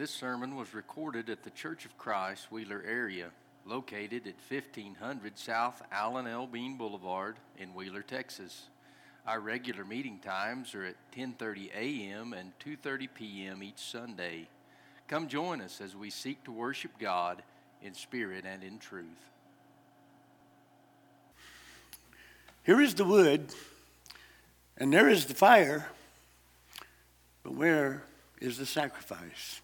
This sermon was recorded at the Church of Christ, Wheeler area, located at 1500 South Alan L. Bean Boulevard in Wheeler, Texas. Our regular meeting times are at 10:30 a.m. and 2:30 p.m. each Sunday. Come join us as we seek to worship God in spirit and in truth. Here is the wood, and there is the fire, but where is the sacrifice?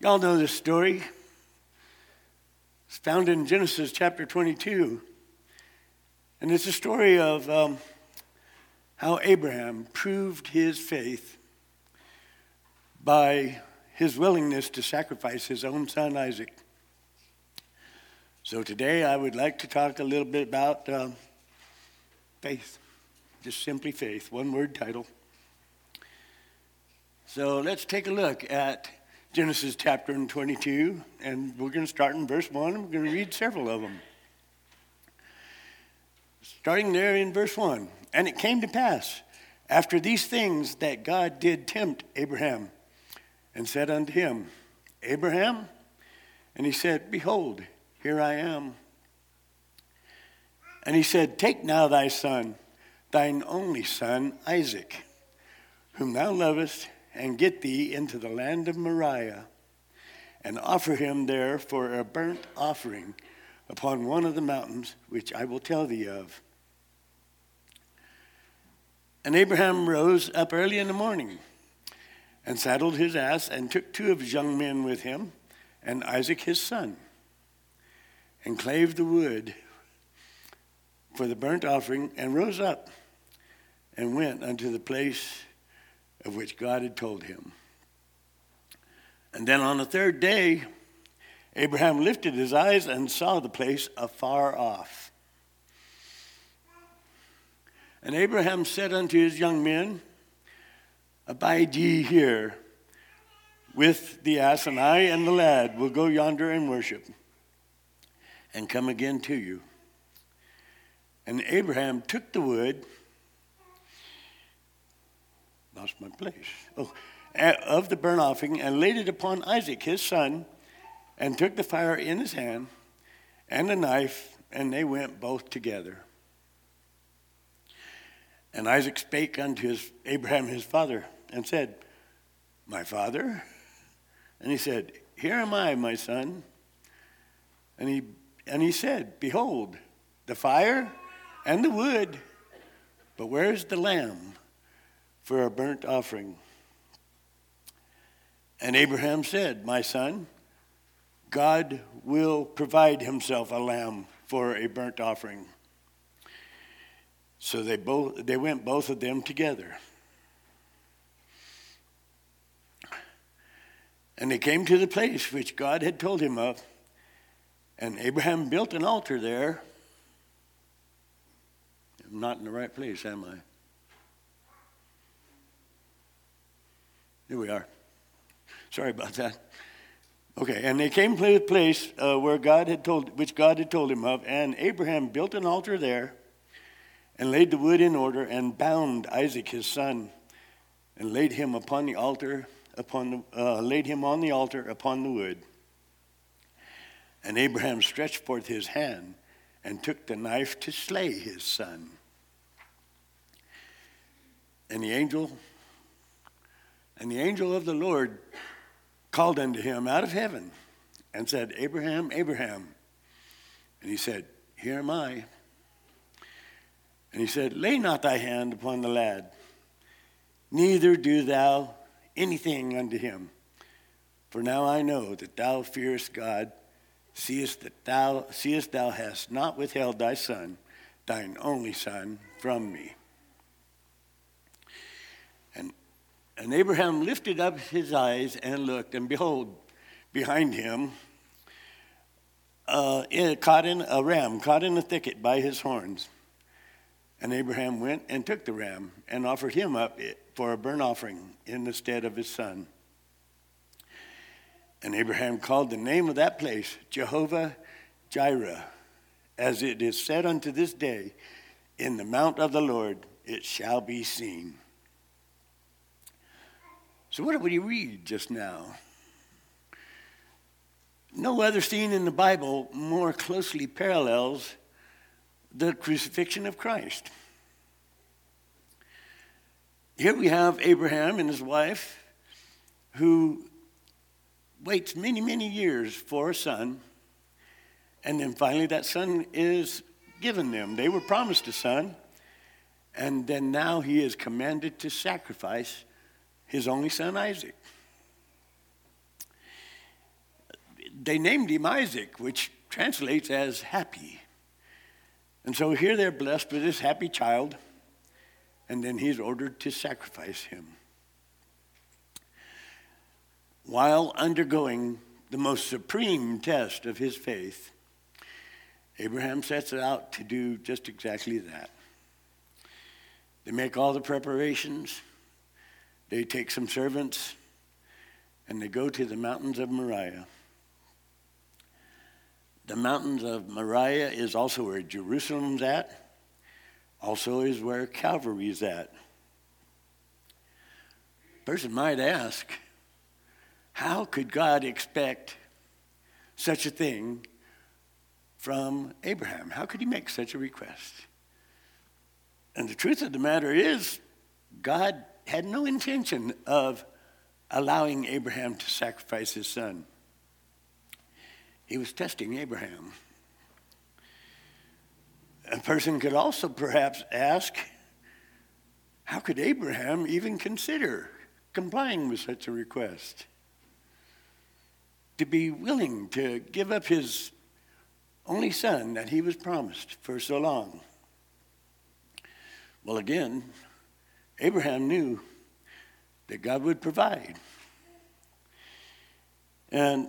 Y'all know this story. It's found in Genesis chapter 22. And it's a story of um, how Abraham proved his faith by his willingness to sacrifice his own son Isaac. So today I would like to talk a little bit about uh, faith, just simply faith, one word title. So let's take a look at Genesis chapter 22, and we're going to start in verse 1, and we're going to read several of them. Starting there in verse 1 And it came to pass after these things that God did tempt Abraham and said unto him, Abraham? And he said, Behold, here I am. And he said, Take now thy son, thine only son, Isaac, whom thou lovest and get thee into the land of Moriah, and offer him there for a burnt offering upon one of the mountains which I will tell thee of. And Abraham rose up early in the morning and saddled his ass and took two of his young men with him and Isaac his son and clave the wood for the burnt offering and rose up and went unto the place of which God had told him. And then on the third day, Abraham lifted his eyes and saw the place afar off. And Abraham said unto his young men, Abide ye here with the ass, and I and the lad will go yonder and worship, and come again to you. And Abraham took the wood lost my place. Oh, of the burnt offering, and laid it upon Isaac his son, and took the fire in his hand and a knife, and they went both together. And Isaac spake unto his, Abraham his father, and said, My father? And he said, Here am I, my son. And he, and he said, Behold, the fire and the wood, but where's the lamb for a burnt offering. And Abraham said, My son, God will provide himself a lamb for a burnt offering. So they both they went both of them together. And they came to the place which God had told him of, and Abraham built an altar there. I'm not in the right place, am I? Here we are. Sorry about that. Okay, and they came to the place uh, where God had told, which God had told him of, and Abraham built an altar there, and laid the wood in order, and bound Isaac his son, and laid him upon the altar, upon the, uh, laid him on the altar upon the wood. And Abraham stretched forth his hand, and took the knife to slay his son. And the angel and the angel of the Lord called unto him out of heaven and said, Abraham, Abraham. And he said, Here am I. And he said, Lay not thy hand upon the lad, neither do thou anything unto him. For now I know that thou fearest God, seest that thou seest thou hast not withheld thy son, thine only son, from me. And Abraham lifted up his eyes and looked, and behold, behind him, uh, caught in a ram, caught in a thicket by his horns. And Abraham went and took the ram and offered him up for a burnt offering in the stead of his son. And Abraham called the name of that place Jehovah Jireh, as it is said unto this day, In the mount of the Lord it shall be seen. So, what did we read just now? No other scene in the Bible more closely parallels the crucifixion of Christ. Here we have Abraham and his wife who waits many, many years for a son, and then finally that son is given them. They were promised a son, and then now he is commanded to sacrifice his only son, Isaac. They named him Isaac, which translates as happy. And so here they're blessed with this happy child, and then he's ordered to sacrifice him. While undergoing the most supreme test of his faith, Abraham sets out to do just exactly that. They make all the preparations, they take some servants, and they go to the mountains of Moriah. The mountains of Moriah is also where Jerusalem's at, also is where Calvary's at. Person might ask, how could God expect such a thing from Abraham? How could he make such a request? And the truth of the matter is, God had no intention of allowing Abraham to sacrifice his son. He was testing Abraham. A person could also perhaps ask how could Abraham even consider complying with such a request? To be willing to give up his only son that he was promised for so long. Well, again, Abraham knew that God would provide. And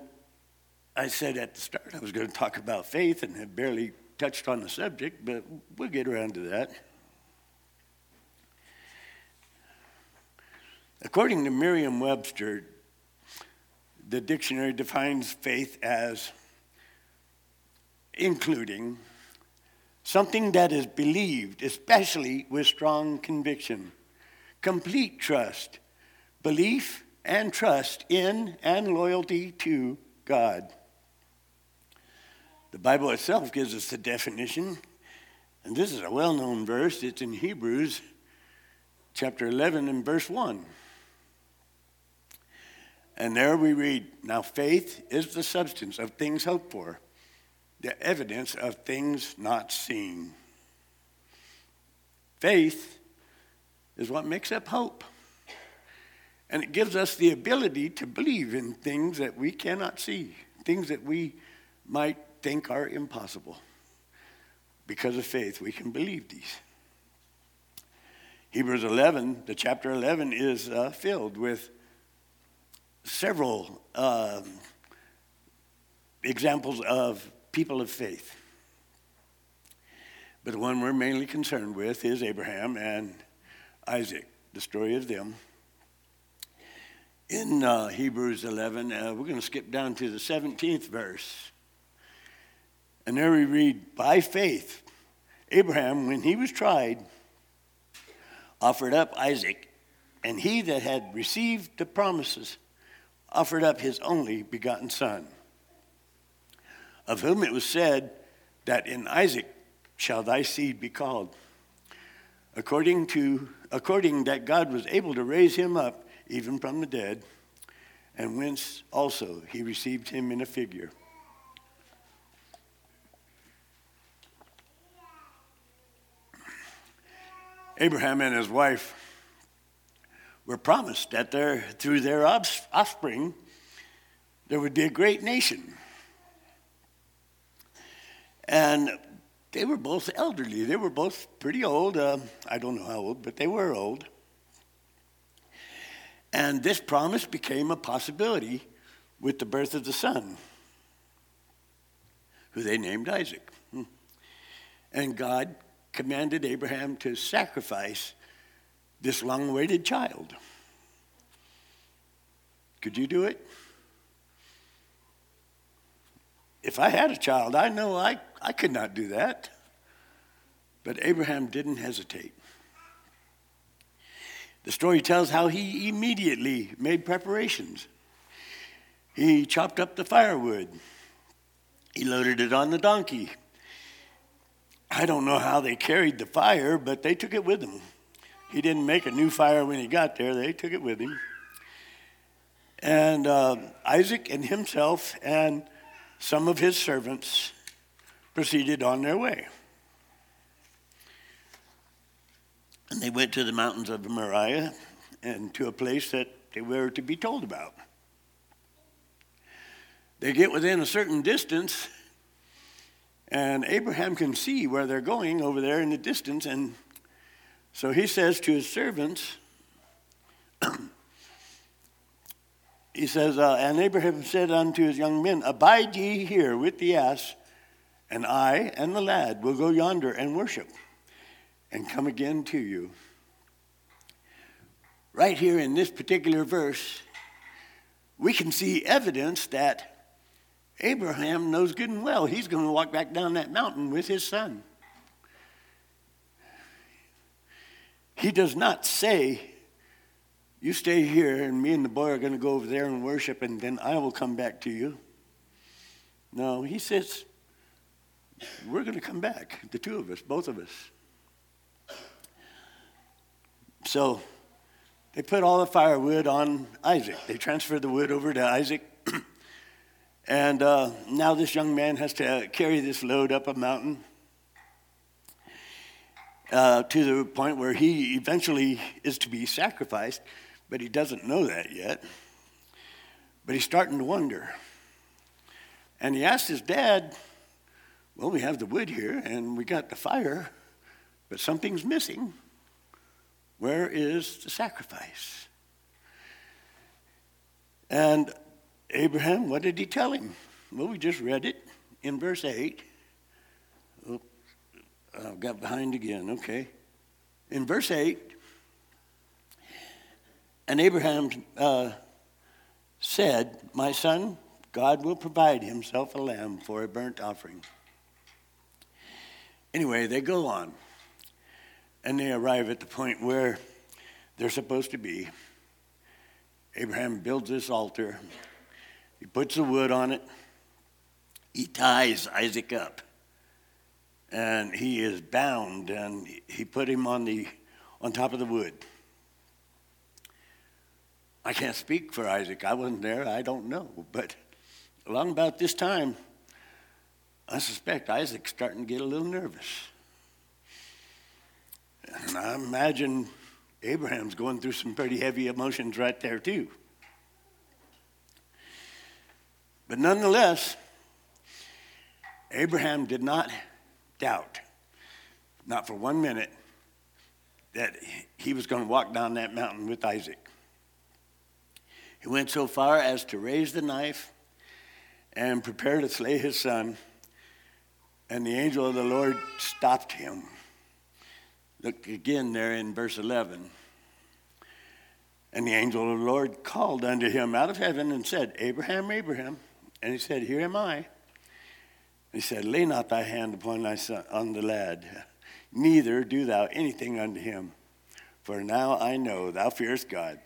I said at the start I was going to talk about faith and had barely touched on the subject, but we'll get around to that. According to Merriam Webster, the dictionary defines faith as including something that is believed, especially with strong conviction, complete trust, belief and trust in and loyalty to God. The Bible itself gives us the definition, and this is a well known verse. It's in Hebrews chapter 11 and verse 1. And there we read Now faith is the substance of things hoped for, the evidence of things not seen. Faith is what makes up hope. And it gives us the ability to believe in things that we cannot see, things that we might think are impossible. Because of faith, we can believe these. Hebrews 11, the chapter 11, is uh, filled with several um, examples of people of faith. But the one we're mainly concerned with is Abraham and Isaac, the story of them. In uh, Hebrews 11, uh, we're going to skip down to the 17th verse. And there we read, by faith, Abraham, when he was tried, offered up Isaac, and he that had received the promises offered up his only begotten son, of whom it was said that in Isaac shall thy seed be called. According to according that God was able to raise him up even from the dead, and whence also he received him in a figure. Abraham and his wife were promised that there, through their offspring there would be a great nation. And they were both elderly. They were both pretty old. Uh, I don't know how old, but they were old. And this promise became a possibility with the birth of the son, who they named Isaac. Hmm. And God commanded Abraham to sacrifice this long awaited child. Could you do it? If I had a child, I know I, I could not do that. But Abraham didn't hesitate. The story tells how he immediately made preparations. He chopped up the firewood, he loaded it on the donkey. I don't know how they carried the fire, but they took it with them. He didn't make a new fire when he got there, they took it with him. And uh, Isaac and himself and some of his servants proceeded on their way. And they went to the mountains of Moriah and to a place that they were to be told about. They get within a certain distance, and Abraham can see where they're going over there in the distance. And so he says to his servants, he says, uh, And Abraham said unto his young men, Abide ye here with the ass, and I and the lad will go yonder and worship, and come again to you. Right here in this particular verse, we can see evidence that Abraham knows good and well he's going to walk back down that mountain with his son. He does not say, You stay here, and me and the boy are going to go over there and worship, and then I will come back to you. No, he says, We're going to come back, the two of us, both of us. So they put all the firewood on Isaac. They transferred the wood over to Isaac. And uh, now this young man has to carry this load up a mountain uh, to the point where he eventually is to be sacrificed, but he doesn't know that yet. But he's starting to wonder. And he asked his dad, Well, we have the wood here and we got the fire, but something's missing. Where is the sacrifice? And Abraham, what did he tell him? Well, we just read it in verse 8. Oh, I got behind again, okay. In verse 8, and Abraham uh, said, My son, God will provide himself a lamb for a burnt offering. Anyway, they go on, and they arrive at the point where they're supposed to be. Abraham builds this altar he puts the wood on it. He ties Isaac up. And he is bound, and he put him on, the, on top of the wood. I can't speak for Isaac. I wasn't there. I don't know. But along about this time, I suspect Isaac's starting to get a little nervous. And I imagine Abraham's going through some pretty heavy emotions right there, too. But nonetheless, Abraham did not doubt, not for one minute, that he was going to walk down that mountain with Isaac. He went so far as to raise the knife and prepare to slay his son, and the angel of the Lord stopped him. Look again there in verse 11. And the angel of the Lord called unto him out of heaven and said, Abraham, Abraham. And he said, Here am I. He said, Lay not thy hand upon thy son, on the lad, neither do thou anything unto him. For now I know thou fearest God,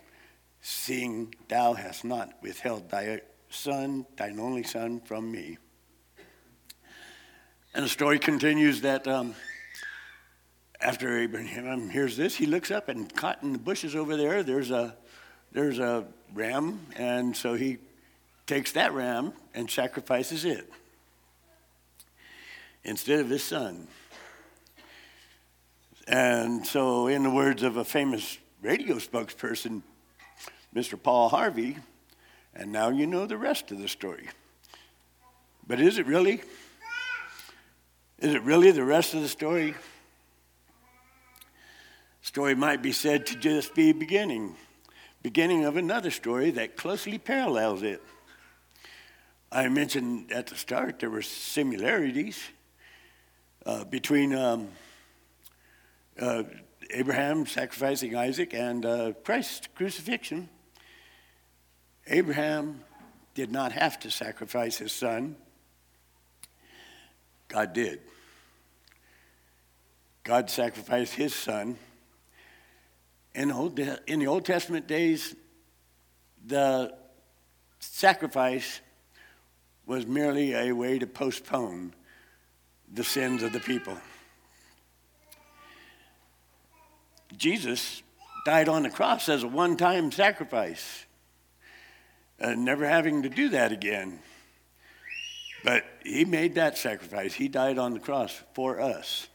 seeing thou hast not withheld thy son, thine only son, from me. And the story continues that um, after Abraham hears this, he looks up and caught in the bushes over there, there's a, there's a ram, and so he takes that ram and sacrifices it instead of his son. And so, in the words of a famous radio spokesperson, Mr. Paul Harvey, and now you know the rest of the story. But is it really? Is it really the rest of the story? Story might be said to just be beginning, beginning of another story that closely parallels it. I mentioned at the start there were similarities uh, between um, uh, Abraham sacrificing Isaac and uh, Christ's crucifixion. Abraham did not have to sacrifice his son, God did. God sacrificed his son, In, the Old Testament days, the sacrifice was merely a way to postpone the sins of the people. Jesus died on the cross as a one time sacrifice, uh, never having to do that again. But he made that sacrifice. He died on the cross for us.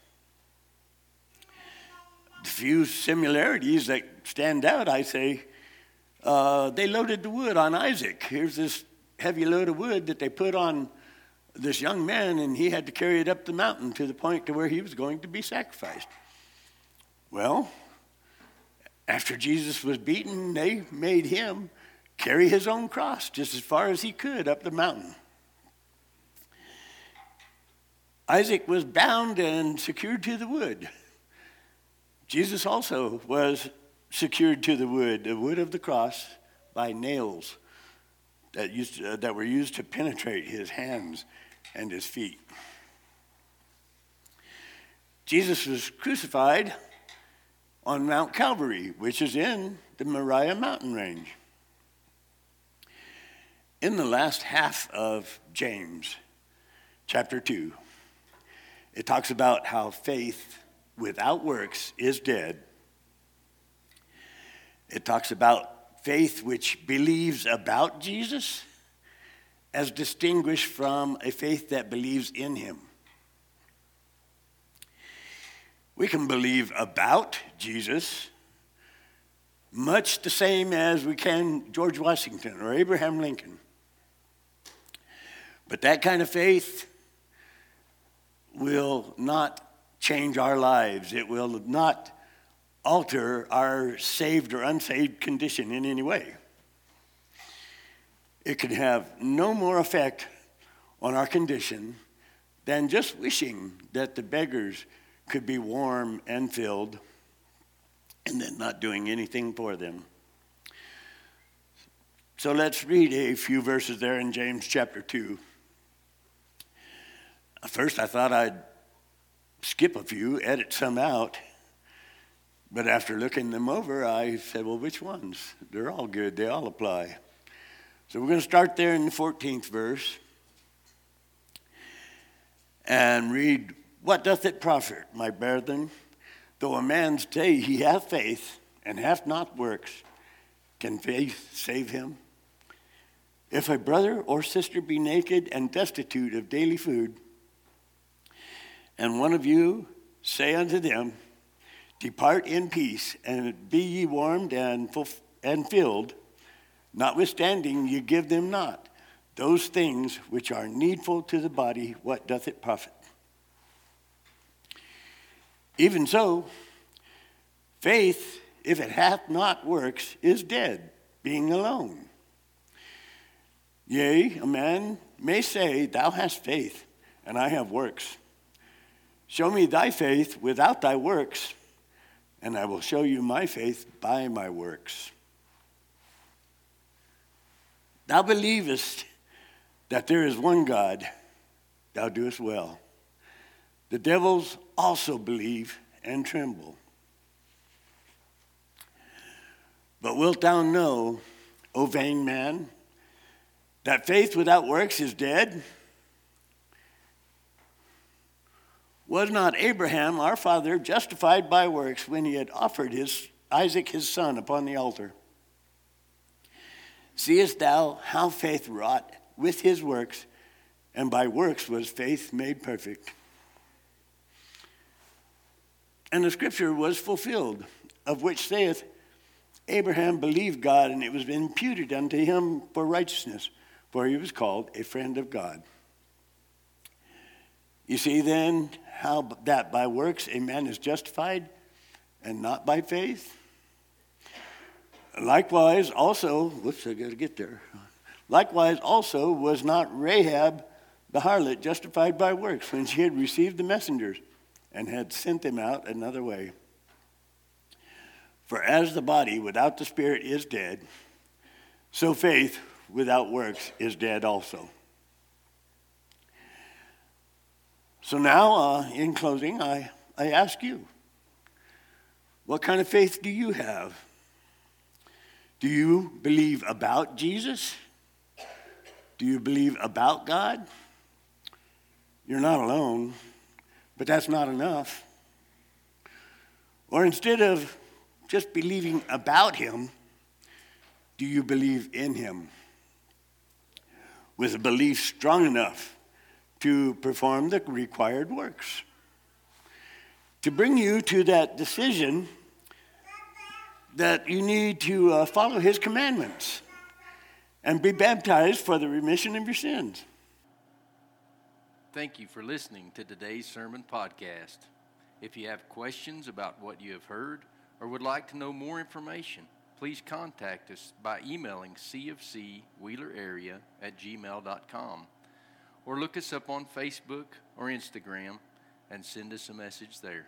Few similarities that stand out, I say, uh, they loaded the wood on Isaac. Here's this heavy load of wood that they put on this young man, and he had to carry it up the mountain to the point to where he was going to be sacrificed. Well, after Jesus was beaten, they made him carry his own cross just as far as he could up the mountain. Isaac was bound and secured to the wood. Jesus also was secured to the wood, the wood of the cross, by nails that, used to, uh, that were used to penetrate his hands and his feet. Jesus was crucified on Mount Calvary, which is in the Moriah mountain range. In the last half of James, chapter 2, it talks about how faith without works is dead. It talks about faith which believes about Jesus as distinguished from a faith that believes in him. We can believe about Jesus much the same as we can George Washington or Abraham Lincoln. But that kind of faith will not change our lives. It will not alter our saved or unsaved condition in any way. It can have no more effect on our condition than just wishing that the beggars could be warm and filled and then not doing anything for them. So let's read a few verses there in James chapter 2. First, I thought I'd skip a few, edit some out. But after looking them over, I said, well, which ones? They're all good, they all apply. So we're going to start there in the 14th verse and read, What doth it profit, my brethren, though a man say he hath faith and hath not works? Can faith save him? If a brother or sister be naked and destitute of daily food, and one of you say unto them, Depart in peace, and be ye warmed and, and filled, notwithstanding ye give them not those things which are needful to the body, what doth it profit? Even so, faith, if it hath not works, is dead, being alone. Yea, a man may say, Thou hast faith, and I have works. Show me thy faith without thy works, and I will show you my faith by my works. Thou believest that there is one God, thou doest well. The devils also believe and tremble. But wilt thou know, O vain man, that faith without works is dead? Was not Abraham, our father, justified by works when he had offered his, Isaac his son upon the altar? Seest thou how faith wrought with his works, and by works was faith made perfect? And the scripture was fulfilled, of which saith, Abraham believed God, and it was imputed unto him for righteousness, for he was called a friend of God. You see then how that by works a man is justified and not by faith? Likewise, also, whoops, I got to get there. Likewise, also, was not Rahab the harlot justified by works when she had received the messengers and had sent them out another way? For as the body without the spirit is dead, so faith without works is dead also. So now, uh, in closing, I, I ask you What kind of faith do you have? Do you believe about Jesus? Do you believe about God? You're not alone, but that's not enough. Or instead of just believing about Him, do you believe in Him? With a belief strong enough to perform the required works. To bring you to that decision that you need to uh, follow his commandments and be baptized for the remission of your sins. Thank you for listening to today's sermon podcast. If you have questions about what you have heard or would like to know more information, please contact us by emailing cfcwheelerarea at gmail.com or look us up on Facebook or Instagram and send us a message there.